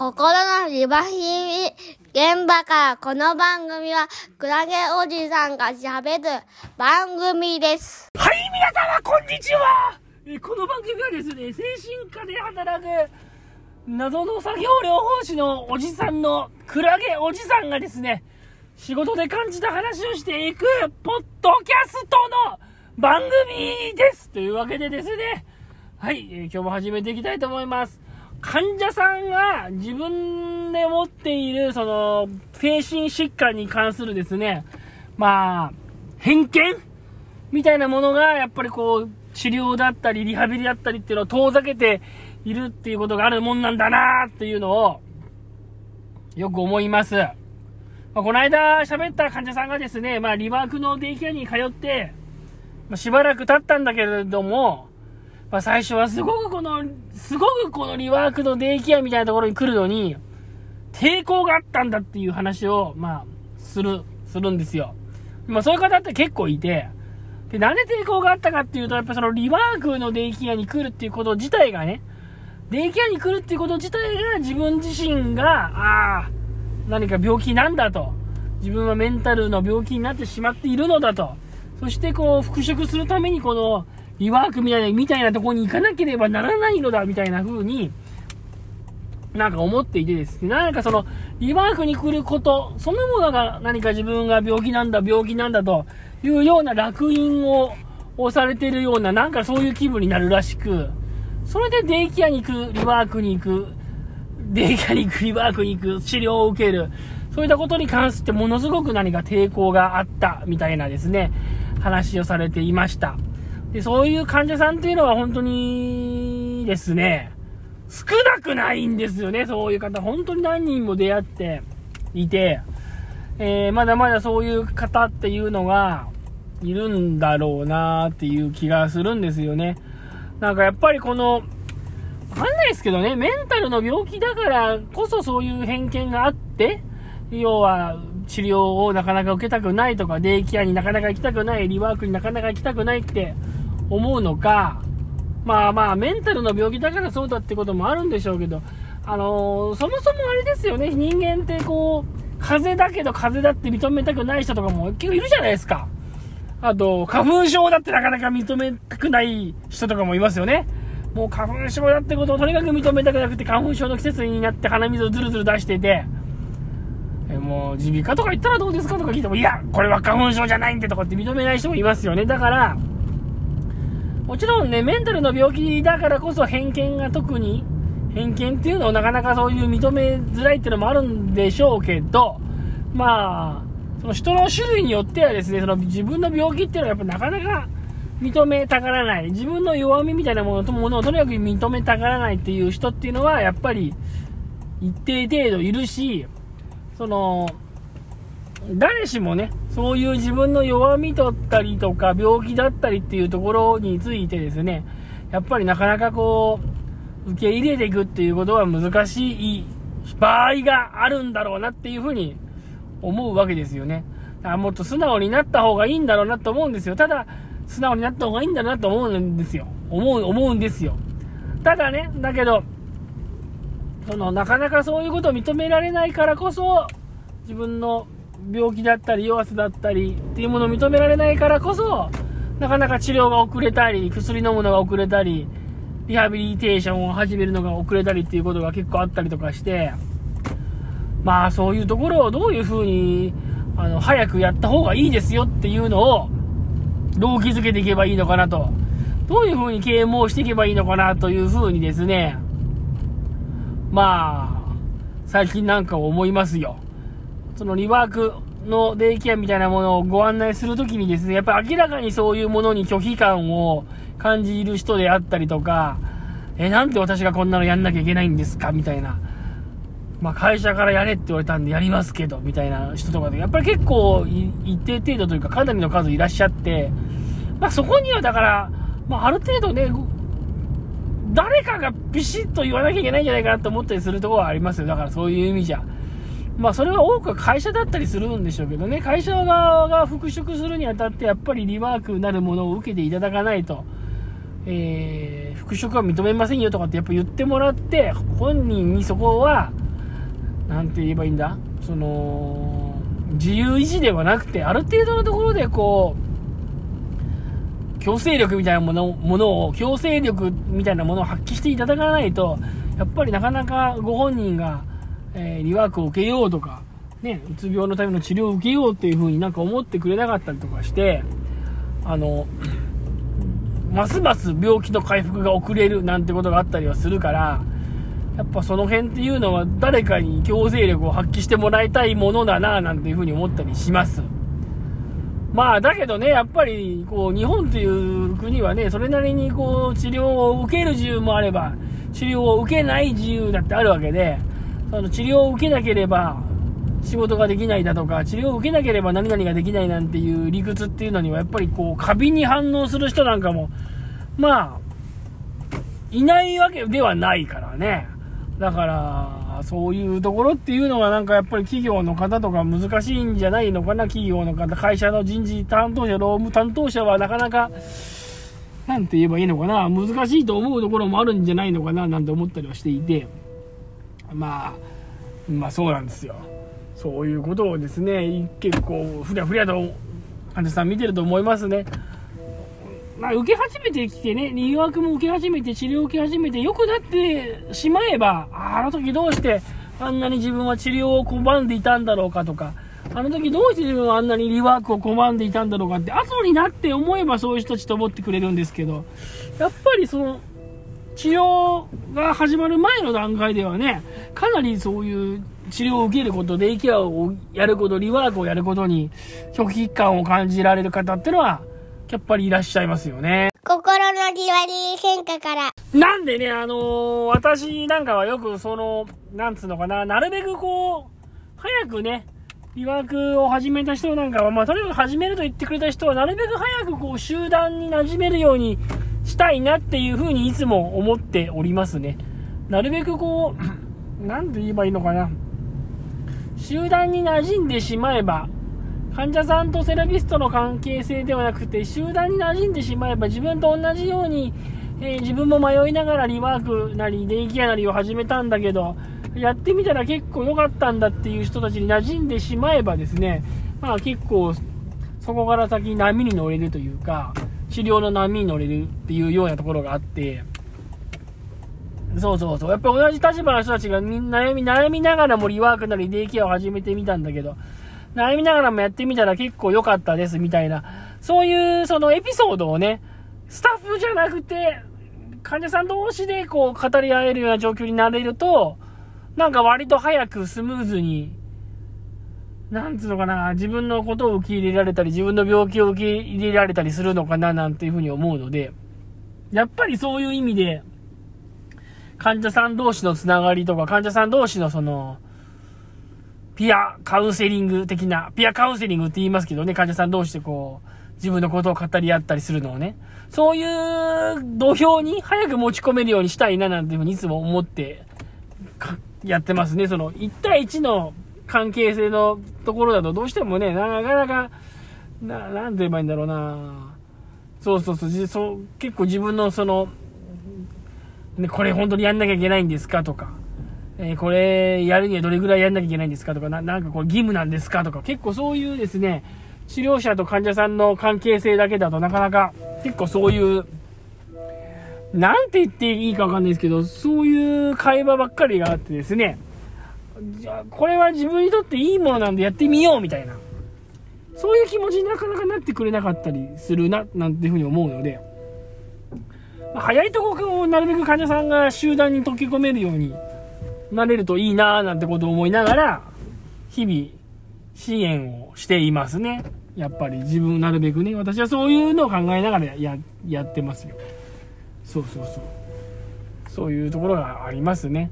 心のリバヒミ現場からこの番組はクラゲおじさんが喋る番組です。はい、皆様、こんにちはえこの番組はですね、精神科で働く謎の作業療法士のおじさんのクラゲおじさんがですね、仕事で感じた話をしていく、ポッドキャストの番組ですというわけでですね、はい、今日も始めていきたいと思います。患者さんが自分で持っている、その、精神疾患に関するですね、まあ、偏見みたいなものが、やっぱりこう、治療だったり、リハビリだったりっていうのを遠ざけているっていうことがあるもんなんだなっていうのを、よく思います。まあ、この間喋った患者さんがですね、まあ、リワークのデイケアに通って、まあ、しばらく経ったんだけれども、まあ、最初はすごくこの、すごくこのリワークのデイケアみたいなところに来るのに、抵抗があったんだっていう話を、まあ、する、するんですよ。まあ、そういう方って結構いて、で、なんで抵抗があったかっていうと、やっぱそのリワークのデイケアに来るっていうこと自体がね、デイケアに来るっていうこと自体が自分自身が、ああ、何か病気なんだと。自分はメンタルの病気になってしまっているのだと。そしてこう、復職するためにこの、リワークみたいな、みたいなとこに行かなければならないのだ、みたいな風に、なんか思っていてですね、なんかその、リワークに来ること、そのものが何か自分が病気なんだ、病気なんだというような楽印を押されてるような、なんかそういう気分になるらしく、それでデイケアに行く、リワークに行く、デイケアに行く、リワークに行く、治療を受ける、そういったことに関してものすごく何か抵抗があったみたいなですね、話をされていました。で、そういう患者さんっていうのは本当にですね、少なくないんですよね、そういう方。本当に何人も出会っていて、えーまだまだそういう方っていうのがいるんだろうなっていう気がするんですよね。なんかやっぱりこの、わかんないですけどね、メンタルの病気だからこそそういう偏見があって、要は治療をなかなか受けたくないとか、デイケアになかなか行きたくない、リワークになかなか行きたくないって思うのか、まあまあ、メンタルの病気だからそうだってこともあるんでしょうけど、あのーそもそもあれですよね、人間ってこう、風邪だけど風邪だって認めたくない人とかも結構いるじゃないですか。あと、花粉症だってなかなか認めたくない人とかもいますよね。もう花粉症だってことをとにかく認めたくなくて、花粉症の季節になって鼻水をずるずる出してて、えもう耳鼻科とか行ったらどうですかとか聞いても、いや、これは花粉症じゃないんでとかって認めない人もいますよね。だから、もちろんね、メンタルの病気だからこそ偏見が特に、偏見っていうのをなかなかそういう認めづらいっていうのもあるんでしょうけど、まあ、その人の種類によってはですね、その自分の病気っていうのはやっぱなかなか認めたがらない。自分の弱みみたいなものとものをとにかく認めたがらないっていう人っていうのはやっぱり一定程度いるし、その、誰しもね、そういう自分の弱みだったりとか、病気だったりっていうところについてですね、やっぱりなかなかこう、受け入れていくっていうことは難しい場合があるんだろうなっていうふうに思うわけですよね。だからもっと素直になった方がいいんだろうなと思うんですよ。ただ、素直になった方がいいんだなと思うんですよ。思う、思うんですよ。ただね、だけど、その、なかなかそういうことを認められないからこそ、自分の病気だったり弱さだったりっていうものを認められないからこそ、なかなか治療が遅れたり、薬飲むのが遅れたり、リハビリテーションを始めるのが遅れたりっていうことが結構あったりとかして、まあそういうところをどういう風に、あの、早くやった方がいいですよっていうのを、どう気づけていけばいいのかなと。どういう風に啓蒙していけばいいのかなという風にですね、まあ、最近なんか思いますよ。そのリワークのデイケアみたいなものをご案内するときにですね、やっぱり明らかにそういうものに拒否感を感じる人であったりとか、え、なんで私がこんなのやんなきゃいけないんですかみたいな。まあ会社からやれって言われたんでやりますけど、みたいな人とかで、やっぱり結構一定程度というかかなりの数いらっしゃって、まあそこにはだから、まあある程度ね、誰かがビシッと言わなきゃいけないんじゃないかなと思ったりするところはありますよ。だからそういう意味じゃ。まあそれは多くは会社だったりするんでしょうけどね、会社側が復職するにあたってやっぱりリワークなるものを受けていただかないと、えー、復職は認めませんよとかってやっぱ言ってもらって、本人にそこはなんて言えばいいんだ？その、自由意志ではなくて、ある程度のところでこう、強制力みたいなものものを、強制力みたいなものを発揮していただかないと、やっぱりなかなかご本人が、えー、リワークを受けようとか、ね、うつ病のための治療を受けようっていう風になんか思ってくれなかったりとかして、あの、ますます病気の回復が遅れるなんてことがあったりはするから、やっぱその辺っていうのは誰かに強制力を発揮してもらいたいものだななんていう風に思ったりします。まあだけどね、やっぱりこう日本という国はね、それなりにこう治療を受ける自由もあれば、治療を受けない自由だってあるわけで、その治療を受けなければ仕事ができないだとか、治療を受けなければ何々ができないなんていう理屈っていうのには、やっぱりこう、過敏に反応する人なんかも、まあ、いないわけではないからね。だから、そういうところっていうのはなんかやっぱり企業の方とか難しいんじゃないのかな、企業の方、会社の人事担当者、労務担当者はなかなか、なんて言えばいいのかな、難しいと思うところもあるんじゃないのかな、なんて思ったりはしていて、まあ、まあそうなんですよ。そういうことをですね、結構、ふりゃふりゃと患者さん見てると思いますね。まあ、受け始めてきてね、入学も受け始めて、治療を受け始めて、良くなってしまえば、あの時どうしてあんなに自分は治療を拒んでいたんだろうかとか、あの時どうして自分はあんなにリワークを拒んでいたんだろうかって、後になって思えばそういう人たちと思ってくれるんですけど、やっぱりその、治療が始まる前の段階ではね、かなりそういう治療を受けること、デイケアをやること、リワークをやることに、拒否感を感じられる方ってのは、やっぱりいらっしゃいますよね。心のリワリー変化から。なんでね、あのー、私なんかはよくその、なんつうのかな、なるべくこう、早くね、リワークを始めた人なんかは、まあ、とにかく始めると言ってくれた人は、なるべく早くこう、集団に馴染めるようにたいなっていうふうにいつも思っておりますね。なるべくこう、なんて言えばいいのかな。集団に馴染んでしまえば、患者さんとセラピストの関係性ではなくて、集団に馴染んでしまえば、自分と同じように、えー、自分も迷いながらリワークなり、デイケアなりを始めたんだけど、やってみたら結構良かったんだっていう人たちに馴染んでしまえばですね、まあ結構、そこから先波に乗れるというか、治療の波に乗れるっていうようなところがあって、そうそうそう。やっぱ同じ立場の人たちが悩み、悩みながらもリワークなりデイケアを始めてみたんだけど、悩みながらもやってみたら結構良かったですみたいな、そういうそのエピソードをね、スタッフじゃなくて、患者さん同士でこう語り合えるような状況になれると、なんか割と早くスムーズに、なんつうのかな、自分のことを受け入れられたり、自分の病気を受け入れられたりするのかななんていうふうに思うので、やっぱりそういう意味で、患者さん同士のつながりとか、患者さん同士のその、ピアカウンセリング的な、ピアカウンセリングって言いますけどね、患者さん同士でこう、自分のことを語り合ったりするのをね、そういう土俵に早く持ち込めるようにしたいななんていうふうにいつも思って、やってますね。その、1対1の関係性のところだとどうしてもね、なかなか、な、なんて言えばいいんだろうな。そうそうそう、そう結構自分のその、ね、これ本当にやんなきゃいけないんですかとか、えー、これやるにはどれぐらいやんなきゃいけないんですかとか、ななんかこれ義務なんですかとか、結構そういうですね、治療者と患者さんの関係性だけだとなかなか結構そういう、なんて言っていいかわかんないですけど、そういう会話ばっかりがあってですね、これは自分にとっていいものなんでやってみようみたいな、そういう気持ちになかなかなってくれなかったりするな、なんていうふうに思うので、まあ、早いとこをなるべく患者さんが集団に溶け込めるようになれるといいななんてことを思いながら、日々支援をしていますね。やっぱり自分なるべくね、私はそういうのを考えながらややってますよ。そうそうそう。そういうところがありますね。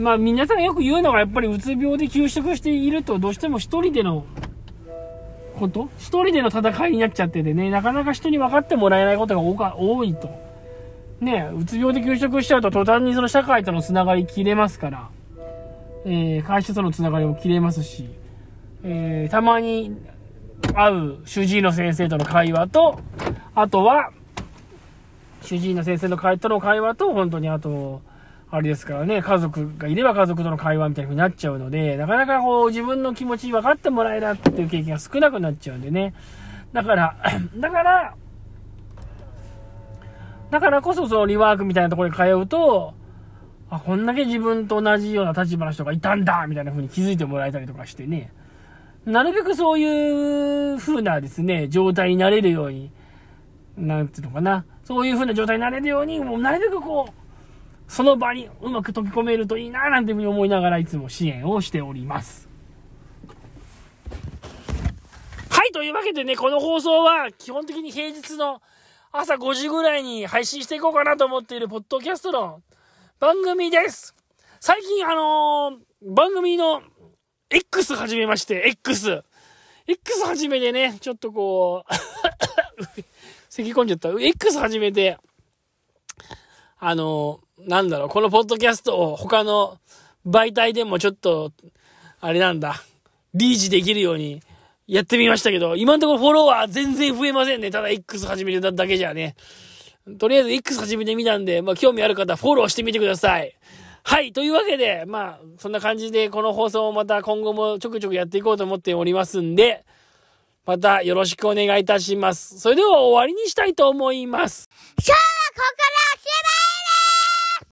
まあ皆さんよく言うのがやっぱりうつ病で休職しているとどうしても一人でのこと？一人での戦いになっちゃっててね、なかなか人に分かってもらえないことが多いと。ね、うつ病で休職しちゃうと途端にその社会とのつながり切れますから、えー、会社とのつながりも切れますし、えー、たまに会う主治医の先生との会話と、あとは、主治医の先生の会との会話と、本当にあと、あれですからね、家族がいれば家族との会話みたいになっちゃうので、なかなかこう自分の気持ち分かってもらえなっていう経験が少なくなっちゃうんでね。だから、だから、だからこそそのリワークみたいなところに通うと、あ、こんだけ自分と同じような立場の人がいたんだみたいな風に気づいてもらえたりとかしてね。なるべくそういう風なですね、状態になれるように、なんていうのかな。そういう風な状態になれるように、もうなるべくこう、その場にうまく溶け込めるといいな、なんていう風に思いながらいつも支援をしております。はい、というわけでね、この放送は基本的に平日の朝5時ぐらいに配信していこうかなと思っているポッドキャストの番組です。最近あのー、番組の X 始めまして、X。X 始めてね、ちょっとこう 咳込んじゃった。X 始めて、あの、なんだろう、このポッドキャストを他の媒体でもちょっと、あれなんだ、リーチできるようにやってみましたけど、今のところフォロワー全然増えませんね。ただ X 始めるだけじゃね。とりあえず X 始めてみたんで、まあ興味ある方フォローしてみてください。はい。というわけで、まあ、そんな感じで、この放送をまた今後もちょくちょくやっていこうと思っておりますんで、またよろしくお願いいたします。それでは終わりにしたいと思います。